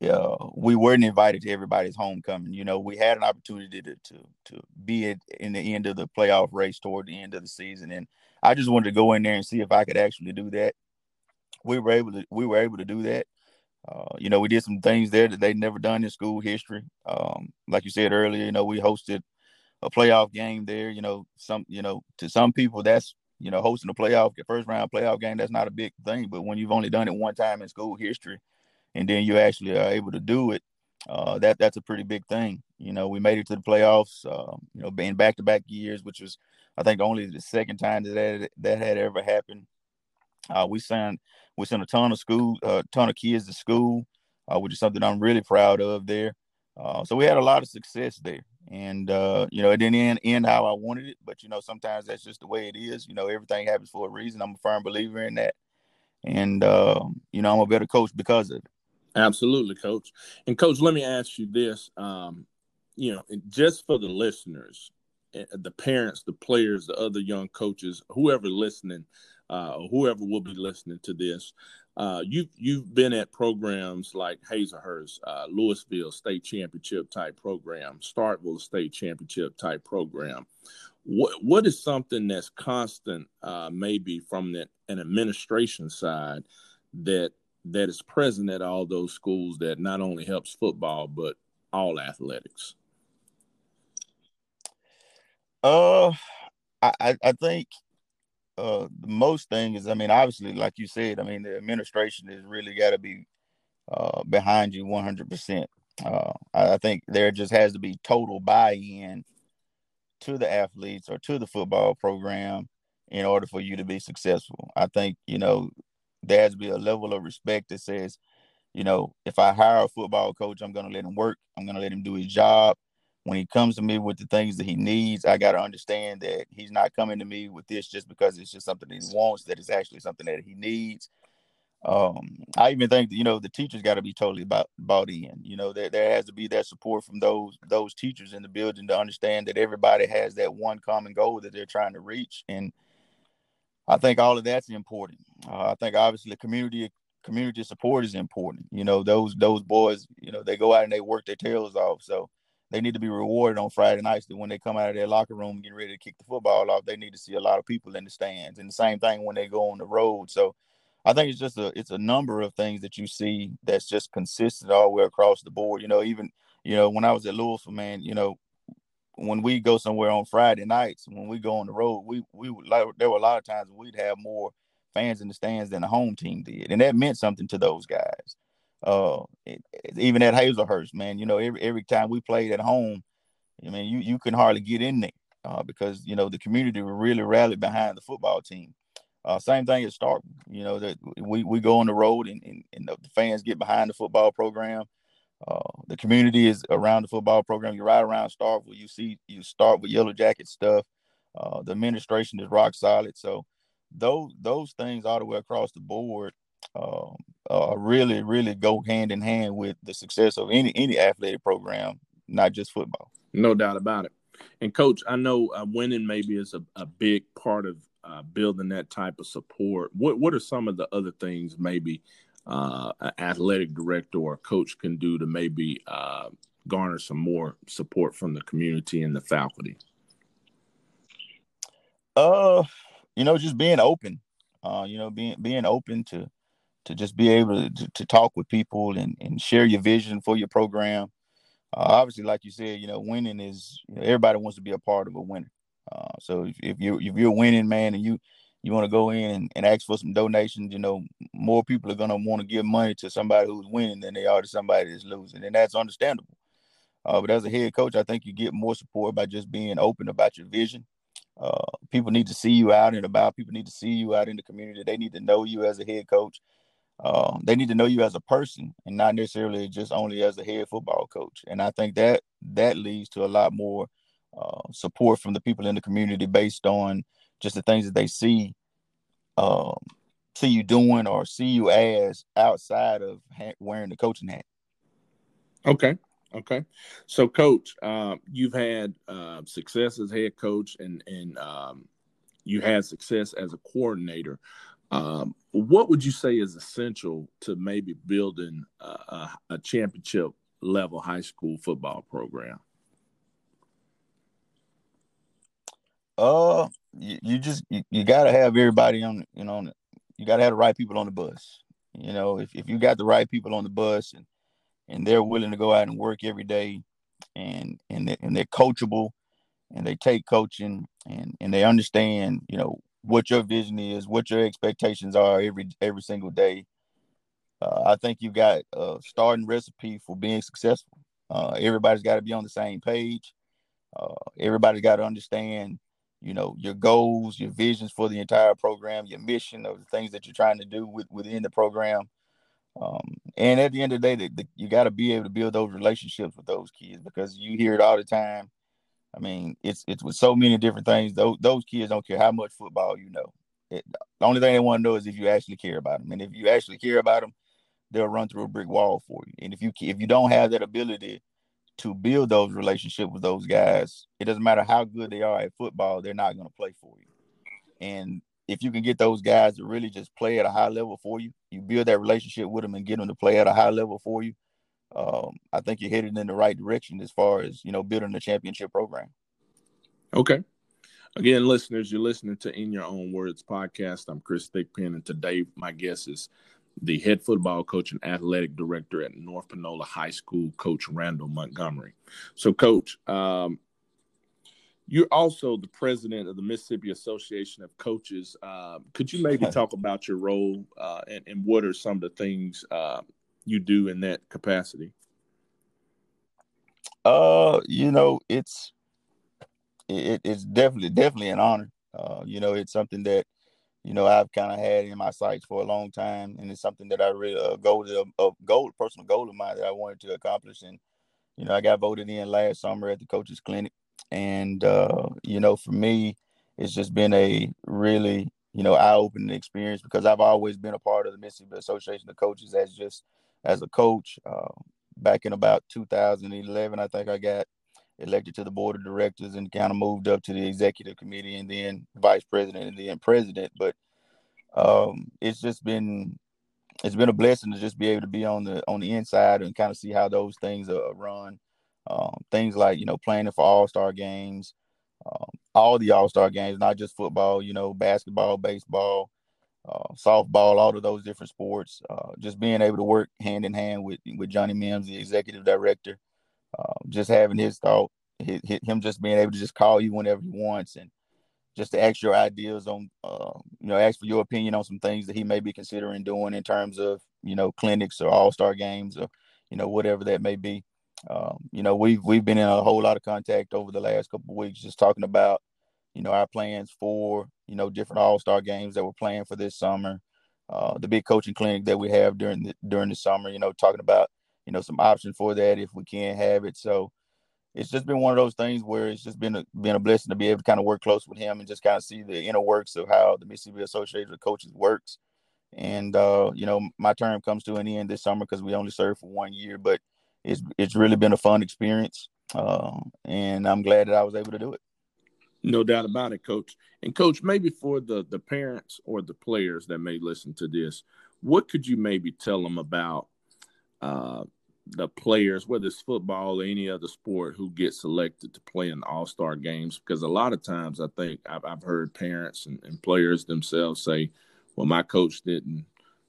uh, we weren't invited to everybody's homecoming. You know, we had an opportunity to to to be at, in the end of the playoff race toward the end of the season, and I just wanted to go in there and see if I could actually do that. We were able to we were able to do that. Uh, you know, we did some things there that they'd never done in school history. Um, like you said earlier, you know, we hosted a playoff game there. You know, some you know to some people that's you know, hosting a playoff, first round playoff game, that's not a big thing. But when you've only done it one time in school history, and then you actually are able to do it, uh, that that's a pretty big thing. You know, we made it to the playoffs. Uh, you know, being back to back years, which was I think only the second time that that, that had ever happened. Uh, we sent we sent a ton of school, a uh, ton of kids to school, uh, which is something I'm really proud of there. Uh, so we had a lot of success there, and you know it didn't end, end how I wanted it, but you know sometimes that's just the way it is. You know everything happens for a reason. I'm a firm believer in that, and uh, you know I'm a better coach because of it. Absolutely, coach. And coach, let me ask you this: um, you know, just for the listeners, eh, the parents, the players, the other young coaches, whoever listening, uh, whoever will be listening to this, uh, you've you've been at programs like Hazlehurst, uh, Louisville State Championship type program, Starkville State Championship type program. What what is something that's constant, uh, maybe from the, an administration side, that that is present at all those schools that not only helps football but all athletics? Uh, I I think uh, the most thing is, I mean, obviously, like you said, I mean, the administration has really got to be uh, behind you 100%. Uh, I think there just has to be total buy in to the athletes or to the football program in order for you to be successful. I think, you know, there has to be a level of respect that says, you know, if I hire a football coach, I'm going to let him work, I'm going to let him do his job when he comes to me with the things that he needs, I got to understand that he's not coming to me with this just because it's just something he wants, that it's actually something that he needs. Um, I even think that, you know, the teachers got to be totally about, bought in, you know, there, there has to be that support from those, those teachers in the building to understand that everybody has that one common goal that they're trying to reach. And I think all of that's important. Uh, I think obviously community, community support is important. You know, those, those boys, you know, they go out and they work their tails off. So, they need to be rewarded on Friday nights that when they come out of their locker room getting ready to kick the football off, they need to see a lot of people in the stands. And the same thing when they go on the road. So I think it's just a it's a number of things that you see that's just consistent all the way across the board. You know, even you know, when I was at Louisville, man, you know, when we go somewhere on Friday nights, when we go on the road, we we like there were a lot of times we'd have more fans in the stands than the home team did, and that meant something to those guys uh, it, even at Hazlehurst, man, you know, every every time we played at home, I mean, you you can hardly get in there uh, because you know the community really rallied behind the football team. Uh, same thing at Stark, you know, that we, we go on the road and, and, and the fans get behind the football program. Uh, the community is around the football program. You ride around Starkville, you see, you start with Yellow Jacket stuff. Uh, the administration is rock solid. So those those things all the way across the board um, uh, really, really go hand in hand with the success of any any athletic program, not just football. No doubt about it. And coach, I know uh, winning maybe is a, a big part of uh, building that type of support. What what are some of the other things maybe uh, an athletic director or coach can do to maybe uh, garner some more support from the community and the faculty? Uh, you know, just being open. Uh, you know, being being open to to just be able to, to talk with people and, and share your vision for your program. Uh, obviously, like you said, you know, winning is you know, everybody wants to be a part of a winner. Uh, so if, if you if you're a winning man and you you want to go in and, and, ask for some donations, you know, more people are gonna want to give money to somebody who's winning than they are to somebody that's losing, and that's understandable. Uh, but as a head coach, I think you get more support by just being open about your vision. Uh, people need to see you out and about. People need to see you out in the community. They need to know you as a head coach. Um, they need to know you as a person and not necessarily just only as a head football coach. And I think that that leads to a lot more uh, support from the people in the community based on just the things that they see um, see you doing or see you as outside of ha- wearing the coaching hat. Okay. Okay. So, coach, uh, you've had uh, success as head coach and, and um, you had success as a coordinator. Um, what would you say is essential to maybe building a, a, a championship level high school football program? Uh, you, you just you, you got to have everybody on you know you got to have the right people on the bus. You know, if, if you got the right people on the bus and and they're willing to go out and work every day, and and they, and they're coachable, and they take coaching and and they understand you know what your vision is, what your expectations are every every single day. Uh, I think you've got a starting recipe for being successful. Uh, everybody's got to be on the same page. Uh, everybody's got to understand, you know, your goals, your visions for the entire program, your mission of the things that you're trying to do with, within the program. Um, and at the end of the day, the, the, you got to be able to build those relationships with those kids because you hear it all the time. I mean, it's it's with so many different things. Those those kids don't care how much football you know. It, the only thing they want to know is if you actually care about them, and if you actually care about them, they'll run through a brick wall for you. And if you if you don't have that ability to build those relationships with those guys, it doesn't matter how good they are at football, they're not going to play for you. And if you can get those guys to really just play at a high level for you, you build that relationship with them and get them to play at a high level for you. Um, I think you're headed in the right direction as far as you know building a championship program. Okay. Again, listeners, you're listening to In Your Own Words podcast. I'm Chris Thigpen, and today my guest is the head football coach and athletic director at North Panola High School, Coach Randal Montgomery. So, Coach, um, you're also the president of the Mississippi Association of Coaches. Uh, could you maybe talk about your role uh, and, and, what are some of the things uh, you do in that capacity? Uh, you know, it's it, it's definitely definitely an honor. Uh, you know, it's something that you know I've kind of had in my sights for a long time, and it's something that I really a goal a, goal personal goal of mine that I wanted to accomplish. And you know, I got voted in last summer at the coaches clinic, and uh, you know, for me, it's just been a really you know eye-opening experience because I've always been a part of the Mississippi Association of Coaches as just as a coach. Uh, back in about 2011, I think I got elected to the board of directors and kind of moved up to the executive committee and then vice president and then president. But um, it's just been it's been a blessing to just be able to be on the on the inside and kind of see how those things are run. Um, things like you know planning for all star games, um, all the all star games, not just football. You know, basketball, baseball, uh, softball, all of those different sports. Uh, just being able to work hand in hand with with Johnny Mims, the executive director, uh, just having his thought, his, him just being able to just call you whenever he wants, and just to ask your ideas on, uh, you know, ask for your opinion on some things that he may be considering doing in terms of, you know, clinics or all star games or, you know, whatever that may be. Um, you know, we've we've been in a whole lot of contact over the last couple weeks, just talking about, you know, our plans for, you know, different all star games that we're playing for this summer. Uh, the big coaching clinic that we have during the during the summer, you know, talking about you know some options for that if we can't have it. So it's just been one of those things where it's just been a been a blessing to be able to kind of work close with him and just kind of see the inner works of how the Mississippi Association of Coaches works. And uh, you know, my term comes to an end this summer because we only served for one year, but it's it's really been a fun experience, uh, and I'm glad that I was able to do it. No doubt about it, Coach. And Coach, maybe for the the parents or the players that may listen to this, what could you maybe tell them about uh, the players, whether it's football or any other sport, who get selected to play in All Star games. Because a lot of times, I think I've, I've heard parents and, and, players themselves say, "Well, my coach didn't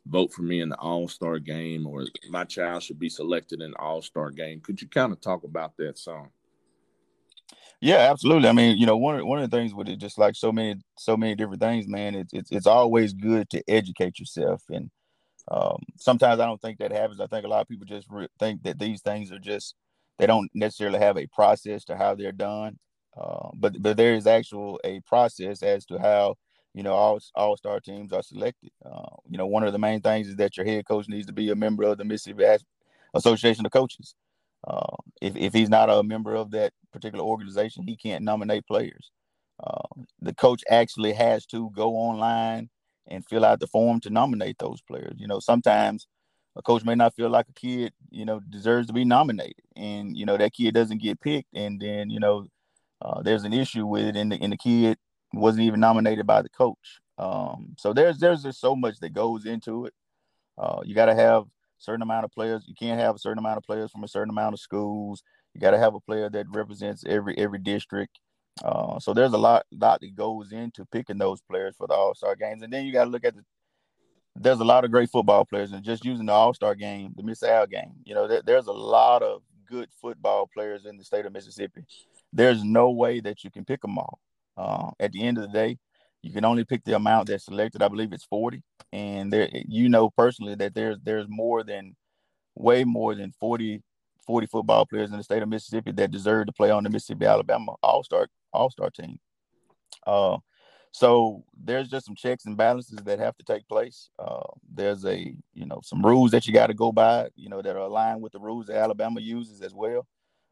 vote for me in the All Star game, or my child should be selected in All Star game." Could you kind of talk about that song? Yeah, absolutely. I mean, you know, one of one of the things with it, just like so many so many different things, man, it's it's, it's always good to educate yourself and um, sometimes I don't think that happens. I think a lot of people just re- think that these things are just they don't necessarily have a process to how they're done. Uh, but but there is actual a process as to how you know all all star teams are selected. Uh, you know, one of the main things is that your head coach needs to be a member of the Mississippi Association of Coaches. Uh, if if he's not a member of that particular organization, he can't nominate players. Uh, the coach actually has to go online and fill out the form to nominate those players. You know, sometimes a coach may not feel like a kid, you know, deserves to be nominated, and you know that kid doesn't get picked, and then you know uh, there's an issue with it, and the, and the kid wasn't even nominated by the coach. Um, so there's there's just so much that goes into it. Uh, you got to have certain amount of players. You can't have a certain amount of players from a certain amount of schools. You got to have a player that represents every every district. Uh, so there's a lot lot that goes into picking those players for the All Star games, and then you got to look at the. There's a lot of great football players, and just using the All Star game, the Miss Al game, you know, there, there's a lot of good football players in the state of Mississippi. There's no way that you can pick them all. Uh, at the end of the day, you can only pick the amount that's selected. I believe it's 40. And there, you know personally that there's there's more than way more than 40 40 football players in the state of Mississippi that deserve to play on the Mississippi Alabama All Star All Star team. Uh, so there's just some checks and balances that have to take place. Uh, there's a you know some rules that you got to go by, you know, that are aligned with the rules that Alabama uses as well.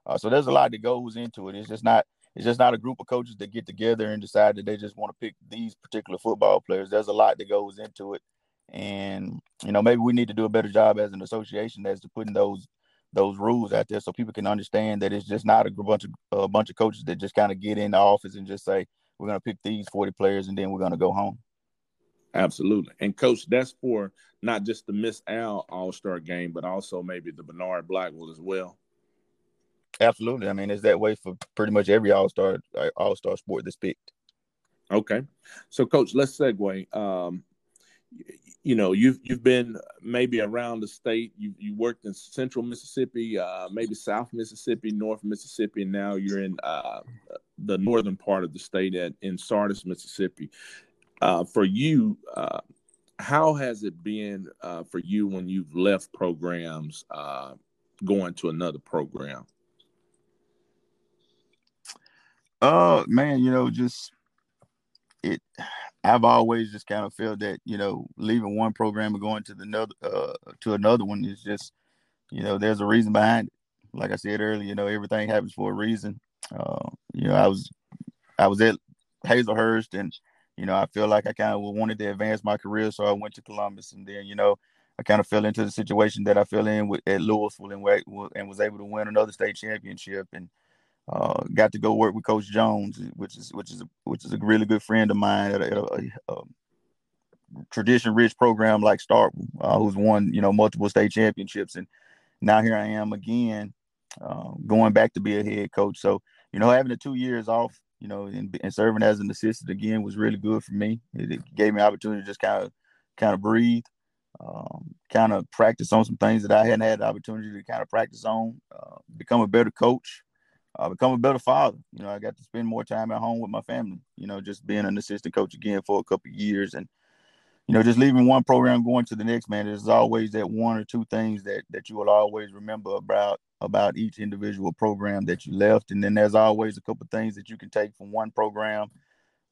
Uh, so there's a lot that goes into it. It's just not it's just not a group of coaches that get together and decide that they just want to pick these particular football players. There's a lot that goes into it, and you know maybe we need to do a better job as an association as to putting those those rules out there so people can understand that it's just not a bunch of a bunch of coaches that just kind of get in the office and just say we're going to pick these 40 players and then we're going to go home. Absolutely. And coach, that's for not just the Miss Al All-Star game, but also maybe the Bernard Blackwell as well. Absolutely. I mean, it's that way for pretty much every All-Star uh, All-Star sport that's picked. Okay. So coach, let's segue. Um, you know you've you've been maybe around the state. You you worked in central mississippi uh, maybe south mississippi north mississippi and now you're in uh, the northern part of the state at in sardis mississippi. Uh, for you uh, how has it been uh, for you when you've left programs uh, going to another program? Oh man you know just it I've always just kind of felt that you know leaving one program and going to the another uh, to another one is just you know there's a reason behind it. Like I said earlier, you know everything happens for a reason. Uh, you know I was I was at Hazelhurst and you know I feel like I kind of wanted to advance my career, so I went to Columbus and then you know I kind of fell into the situation that I fell in with at Louisville and, and was able to win another state championship and uh, got to go work with Coach Jones, which is which is which is a really good friend of mine at a, a, a, a tradition-rich program like Starkville, uh, who's won you know multiple state championships, and now here I am again, uh, going back to be a head coach. So you know, having the two years off, you know, and, and serving as an assistant again was really good for me. It, it gave me opportunity to just kind of kind of breathe, um, kind of practice on some things that I hadn't had the opportunity to kind of practice on, uh, become a better coach uh, become a better father. You know, I got to spend more time at home with my family. You know, just being an assistant coach again for a couple years, and you know, just leaving one program going to the next. Man, there's always that one or two things that that you will always remember about about each individual program that you left, and then there's always a couple things that you can take from one program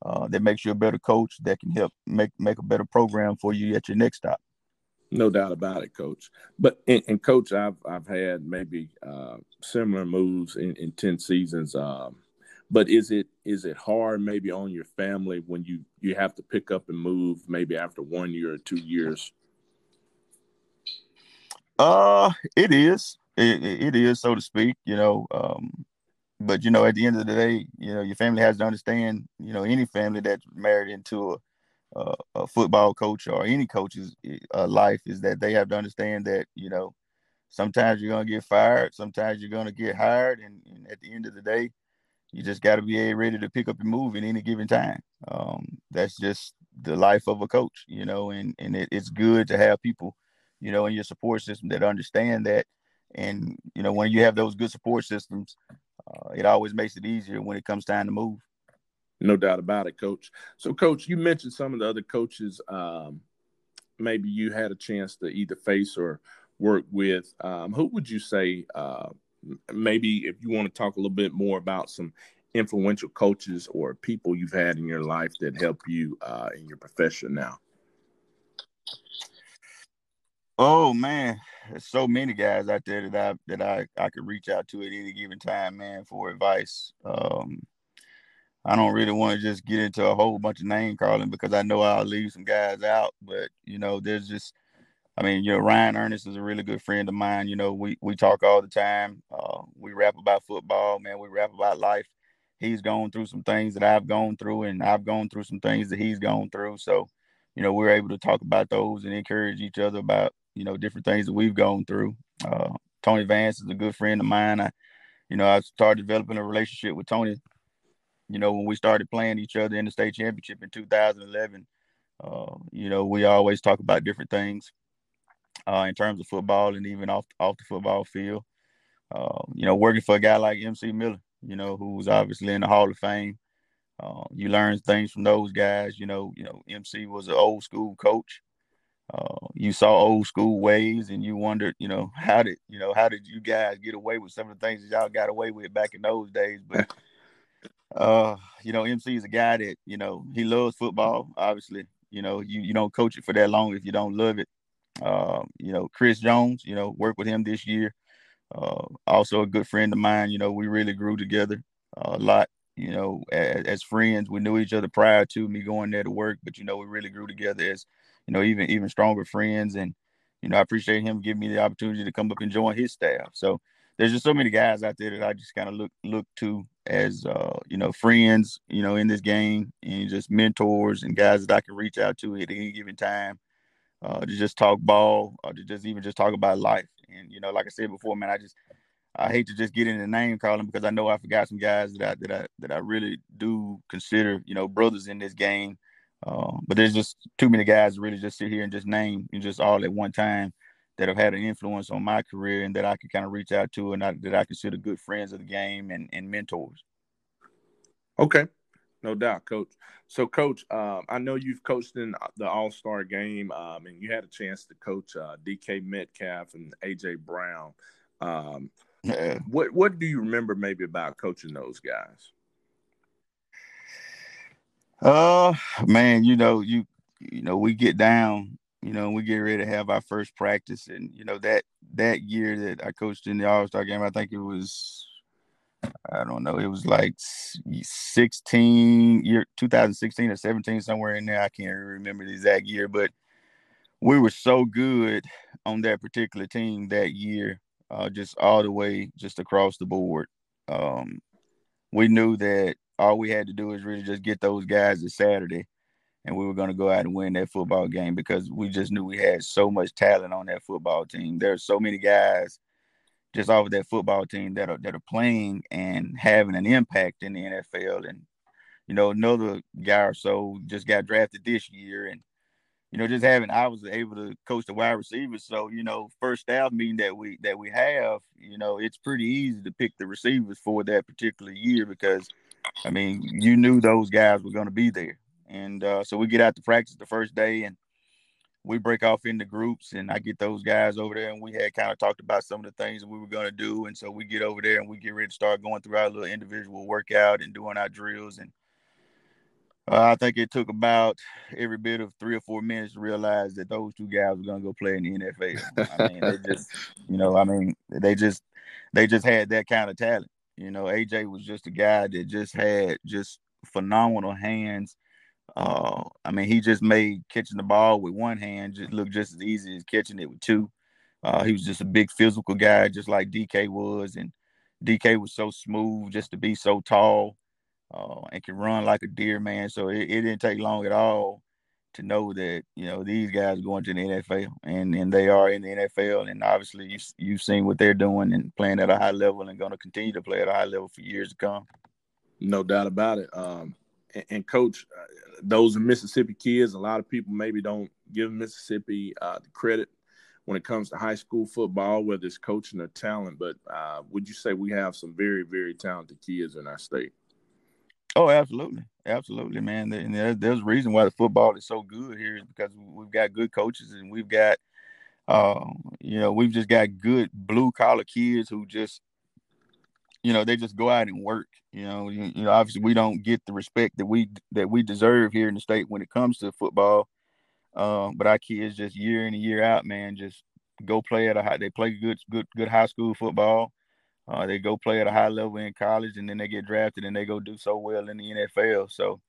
uh, that makes you a better coach that can help make make a better program for you at your next stop. No doubt about it, Coach. But and, and Coach, I've I've had maybe uh, similar moves in, in ten seasons. Um, but is it is it hard maybe on your family when you you have to pick up and move maybe after one year or two years? Uh, it is. It, it is, so to speak. You know, um, but you know, at the end of the day, you know, your family has to understand. You know, any family that's married into a uh, a football coach or any coach's uh, life is that they have to understand that you know sometimes you're gonna get fired, sometimes you're gonna get hired, and, and at the end of the day, you just got to be ready to pick up and move in any given time. Um, that's just the life of a coach, you know, and and it, it's good to have people, you know, in your support system that understand that, and you know, when you have those good support systems, uh, it always makes it easier when it comes time to move. No doubt about it, Coach. So, Coach, you mentioned some of the other coaches. Um, maybe you had a chance to either face or work with. Um, who would you say? Uh, maybe if you want to talk a little bit more about some influential coaches or people you've had in your life that help you uh, in your profession now. Oh man, there's so many guys out there that I that I I could reach out to at any given time, man, for advice. Um, I don't really want to just get into a whole bunch of name calling because I know I'll leave some guys out. But you know, there's just, I mean, you know, Ryan Ernest is a really good friend of mine. You know, we we talk all the time. Uh, we rap about football, man. We rap about life. He's gone through some things that I've gone through, and I've gone through some things that he's gone through. So, you know, we're able to talk about those and encourage each other about you know different things that we've gone through. Uh, Tony Vance is a good friend of mine. I, you know, I started developing a relationship with Tony you know, when we started playing each other in the state championship in 2011, uh, you know, we always talk about different things uh, in terms of football and even off off the football field. Uh, you know, working for a guy like MC Miller, you know, who's obviously in the Hall of Fame. Uh, you learn things from those guys. You know, you know, MC was an old school coach. You saw old school ways, and you wondered, you know, how did you know how did you guys get away with some of the things that y'all got away with back in those days? But uh, you know, MC is a guy that you know he loves football. Obviously, you know, you you don't coach it for that long if you don't love it. Uh, you know, Chris Jones, you know, worked with him this year. Uh, also a good friend of mine. You know, we really grew together a lot. You know, as, as, friends, we knew each other prior to me going there to work, but you know, we really grew together as you know, even even stronger friends. And you know, I appreciate him giving me the opportunity to come up and join his staff. So there's just so many guys out there that I just kind of look look to as uh, you know friends, you know, in this game and just mentors and guys that I can reach out to at any given time uh, to just talk ball or to just even just talk about life. And you know, like I said before, man, I just I hate to just get into name calling because I know I forgot some guys that I that I that I really do consider you know brothers in this game. Uh, but there's just too many guys really just sit here and just name and just all at one time that have had an influence on my career and that I can kind of reach out to and I, that I consider good friends of the game and, and mentors. Okay, no doubt, Coach. So, Coach, um, I know you've coached in the All Star game, um, and you had a chance to coach uh, DK Metcalf and AJ Brown. Um, yeah. What What do you remember maybe about coaching those guys? Uh, man, you know, you you know, we get down, you know, we get ready to have our first practice, and you know that that year that I coached in the All Star game, I think it was I don't know. It was like 16 year 2016 or 17 somewhere in there. I can't remember the exact year, but we were so good on that particular team that year, uh, just all the way, just across the board. Um, we knew that all we had to do is really just get those guys to Saturday, and we were going to go out and win that football game because we just knew we had so much talent on that football team. There's so many guys just off of that football team that are that are playing and having an impact in the NFL. And you know, another guy or so just got drafted this year, and you know, just having I was able to coach the wide receivers. So you know, first staff meeting that we that we have, you know, it's pretty easy to pick the receivers for that particular year because, I mean, you knew those guys were going to be there, and uh, so we get out to practice the first day and we break off into groups and I get those guys over there and we had kind of talked about some of the things that we were going to do. And so we get over there and we get ready to start going through our little individual workout and doing our drills. And uh, I think it took about every bit of three or four minutes to realize that those two guys were going to go play in the NFL. I mean, they just, you know, I mean, they just, they just had that kind of talent. You know, AJ was just a guy that just had just phenomenal hands uh, I mean, he just made catching the ball with one hand just look just as easy as catching it with two. Uh, he was just a big physical guy, just like DK was, and DK was so smooth just to be so tall uh, and can run like a deer, man. So it, it, didn't take long at all to know that you know these guys going to the NFL, and and they are in the NFL, and obviously you you've seen what they're doing and playing at a high level, and going to continue to play at a high level for years to come. No doubt about it. Um, and, and coach, uh, those are Mississippi kids. A lot of people maybe don't give Mississippi uh, the credit when it comes to high school football, whether it's coaching or talent. But uh, would you say we have some very, very talented kids in our state? Oh, absolutely, absolutely, man. And there's a reason why the football is so good here is because we've got good coaches and we've got, uh, you know, we've just got good blue collar kids who just you know they just go out and work you know you, you, know obviously we don't get the respect that we that we deserve here in the state when it comes to football. Um, but our kids just year in and year out man just go play at a high they play good good good high school football. Uh, they go play at a high level in college and then they get drafted and they go do so well in the NFL so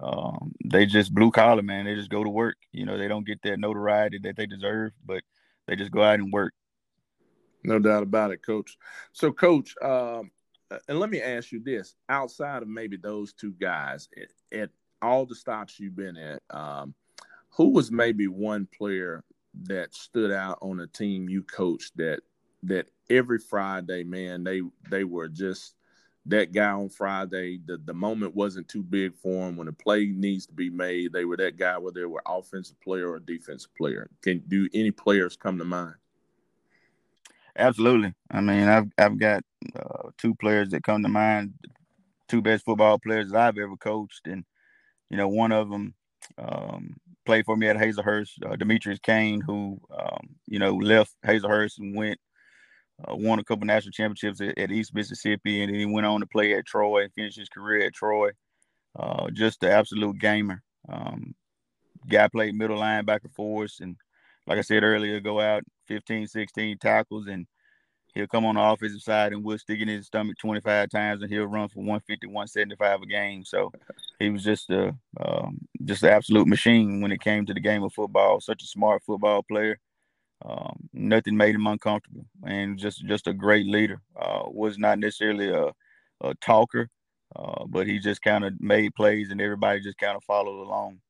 um, they just blue collar man. They just go to work. You know they don't get that notoriety that they deserve but they just go out and work no doubt about it, Coach. So, Coach, um, and let me ask you this: outside of maybe those two guys, at, at all the stops you've been at, um, who was maybe one player that stood out on a team you coached that that every Friday, man, they they were just that guy on Friday. The the moment wasn't too big for him. When a play needs to be made, they were that guy, whether they were offensive player or defensive player. Can do any players come to mind? Absolutely. I mean, I've I've got uh, two players that come to mind. two best football players that I've ever coached, and you know, one of them um, played for me at Hazlehurst, uh, Demetrius Kane, who um, you know left Hazlehurst and went uh, won a couple national championships at, at, East Mississippi, and then he went on to play at Troy and finish his career at Troy. Uh, just the absolute gamer. Um, guy played middle linebacker for us, and like I said earlier, go out 15, 16 tackles, and he'll come on the offensive side and we'll stick in his stomach 25 times, and he'll run for 150, 175 a game. So he was just a um, just an absolute machine when it came to the game of football. Such a smart football player. Um, nothing made him uncomfortable, and just just a great leader. Uh, was not necessarily a, a talker, uh, but he just kind of made plays, and everybody just kind of followed along.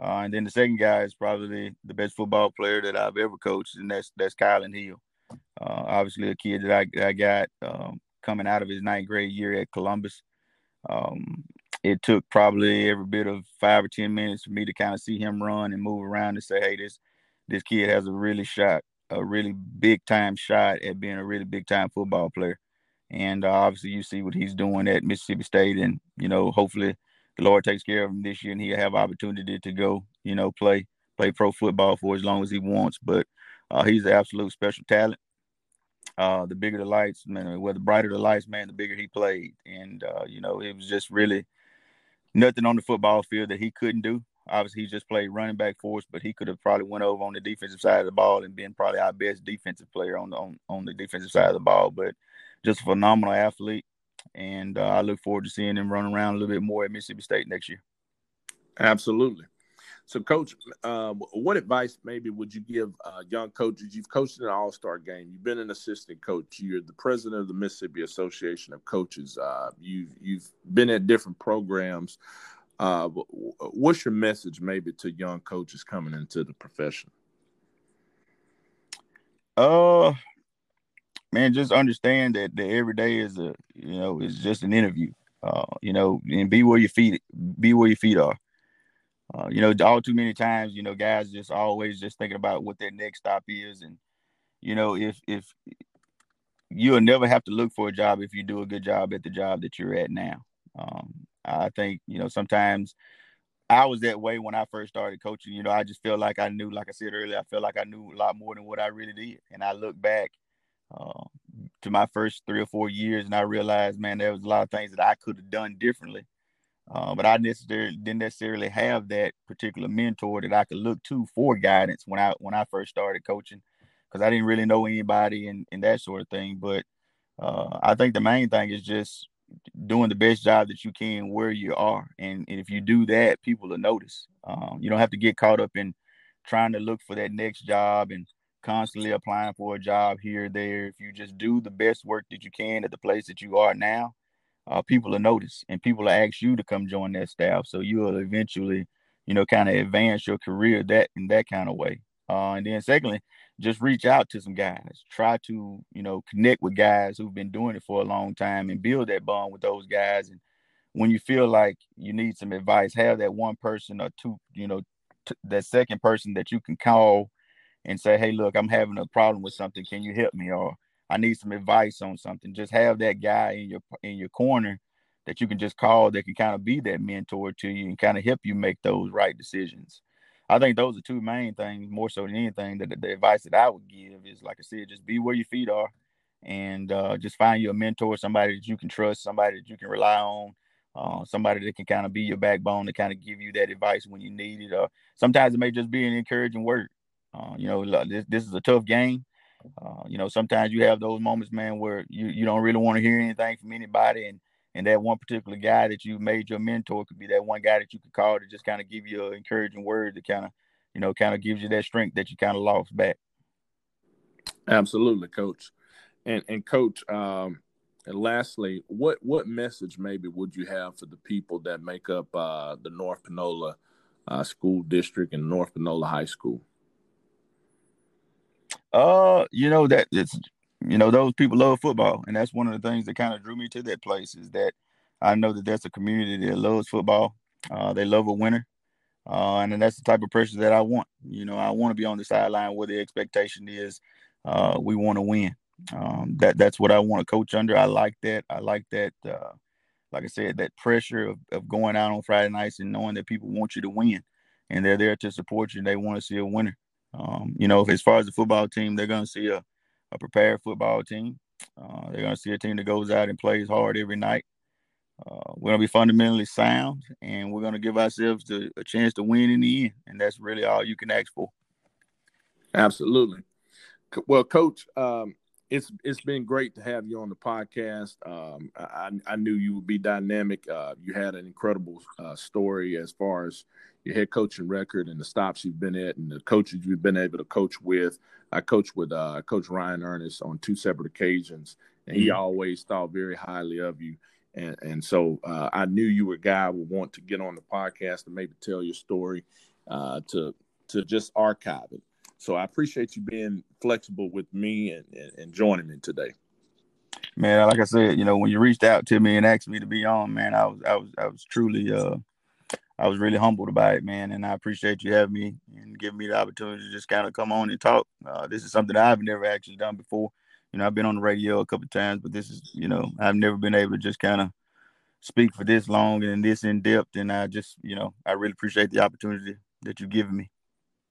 Uh, and then the second guy is probably the best football player that I've ever coached, and that's that's Kylin Hill. Uh, obviously, a kid that I, that I got um, coming out of his ninth grade year at Columbus. Um, it took probably every bit of five or ten minutes for me to kind of see him run and move around and say, "Hey, this this kid has a really shot, a really big time shot at being a really big time football player. And uh, obviously, you see what he's doing at Mississippi State, and you know, hopefully, the Lord takes care of him this year, and he'll have opportunity to go, you know, play play pro football for as long as he wants. But uh, he's an absolute special talent. Uh, the bigger the lights, man, where the brighter the lights, man, the bigger he played. And uh, you know, it was just really nothing on the football field that he couldn't do. Obviously, he just played running back for us, but he could have probably went over on the defensive side of the ball and been probably our best defensive player on the on, on the defensive side of the ball. But just a phenomenal athlete, and uh, I look forward to seeing him run around a little bit more at Mississippi State next year. Absolutely. So, Coach, uh, what advice maybe would you give uh, young coaches? You've coached in an All Star game. You've been an assistant coach. You're the president of the Mississippi Association of Coaches. Uh, you've you've been at different programs. Uh, what's your message maybe to young coaches coming into the profession? Uh, man, just understand that, that every day is a you know is just an interview. Uh, you know, and be where your feet be where your feet are. Uh, you know, all too many times, you know, guys just always just thinking about what their next stop is, and you know, if if you'll never have to look for a job if you do a good job at the job that you're at now. Um, I think, you know, sometimes I was that way when I first started coaching. You know, I just felt like I knew, like I said earlier, I felt like I knew a lot more than what I really did. And I look back uh, to my first three or four years and I realized, man, there was a lot of things that I could have done differently. Uh, but I necessarily didn't necessarily have that particular mentor that I could look to for guidance when I when I first started coaching, because I didn't really know anybody and, and that sort of thing. But uh, I think the main thing is just doing the best job that you can where you are. And, and if you do that, people will notice. Um, you don't have to get caught up in trying to look for that next job and constantly applying for a job here there. If you just do the best work that you can at the place that you are now, uh, people will notice and people will ask you to come join that staff. So you will eventually, you know, kind of advance your career that in that kind of way. Uh, and then secondly, just reach out to some guys. Try to, you know, connect with guys who've been doing it for a long time and build that bond with those guys. And when you feel like you need some advice, have that one person or two, you know, t- that second person that you can call and say, "Hey, look, I'm having a problem with something. Can you help me?" Or I need some advice on something. Just have that guy in your in your corner that you can just call that can kind of be that mentor to you and kind of help you make those right decisions. I think those are two main things more so than anything. That the, the advice that I would give is, like I said, just be where your feet are, and uh, just find you a mentor, somebody that you can trust, somebody that you can rely on, uh, somebody that can kind of be your backbone to kind of give you that advice when you need it. Or sometimes it may just be an encouraging word. Uh, you know, this this is a tough game. Uh, you know, sometimes you have those moments, man, where you you don't really want to hear anything from anybody, and and that one particular guy that you made your mentor could be that one guy that you could call to just kind of give you an encouraging word that kind of, you know, kind of gives you that strength that you kind of lost back. Absolutely, coach. And and coach, um, and lastly, what what message maybe would you have for the people that make up uh, the North Panola uh, School District and North Panola High School? Uh, you know that it's you know those people love football and that's one of the things that kind of drew me to that place is that i know that that's a community that loves football. Uh, they love a winner. Uh, and that's the type of pressure that i want. You know i want to be on the sideline where the expectation is uh, we want to win. Um, that that's what i want to coach under. I like that. I like that uh, like I said, that pressure of, of going out on Friday nights and knowing that people want you to win and they're there to support you and they want to see a winner. Um, you know, as far as the football team, they're going to see a, a prepared football team. Uh, they're going to see a team that goes out and plays hard every night. Uh, we're going to be fundamentally sound and we're going to give ourselves the, a chance to win in the end. And that's really all you can ask for. Absolutely. Well, coach, um, it's it's been great to have you on the podcast. Um, I, I knew you would be dynamic. Uh, you had an incredible uh, story as far as your head coaching record and the stops you've been at and the coaches you've been able to coach with. I coached with uh, Coach Ryan Ernest on two separate occasions, and he mm-hmm. always thought very highly of you. And and so uh, I knew you were a guy who would want to get on the podcast and maybe tell your story uh, to to just archive it. So I appreciate you being flexible with me and, and, and, joining me today. Man, like I said, you know, when you reached out to me and asked me to be on, man, I was I was I was truly uh I was really humbled by it, man, and I appreciate you having me and giving me the opportunity to just kind of come on and talk. Uh, this is something I've never actually done before. You know, I've been on the radio a couple times, but this is, you know, I've never been able to just kind of speak for this long and this in depth. And I just, you know, I really appreciate the opportunity that you've given me.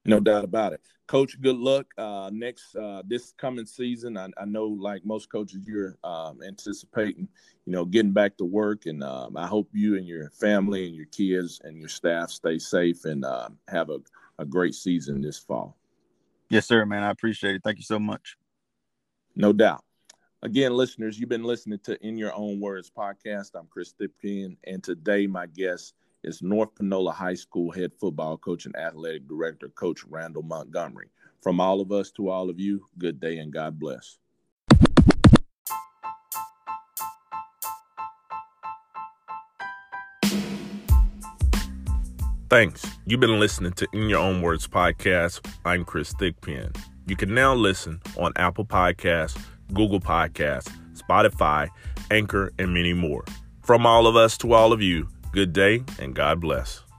No doubt about it, Coach. Good luck uh, next uh, this coming season. I, I, know, like most coaches, you're um, anticipating, you know, getting back to work, and um, I hope you and your family and your kids and your staff stay safe and uh, have a, a great season this fall. Yes, sir, man. I appreciate it. Thank you so much. No doubt. Again, listeners, you've been listening to In Your Own Words podcast. I'm Chris Thigpen, and today my guest is North Panola High School head football coach and athletic director, Coach Randal Montgomery. From all of us to all of you, good day and God bless. Thanks. You've been listening to In Your Own Words podcast. I'm Chris Thigpen. You can now listen on Apple Podcasts, Google Podcasts, Spotify, Anchor, and many more. From all of us to all of you, Good day and God bless.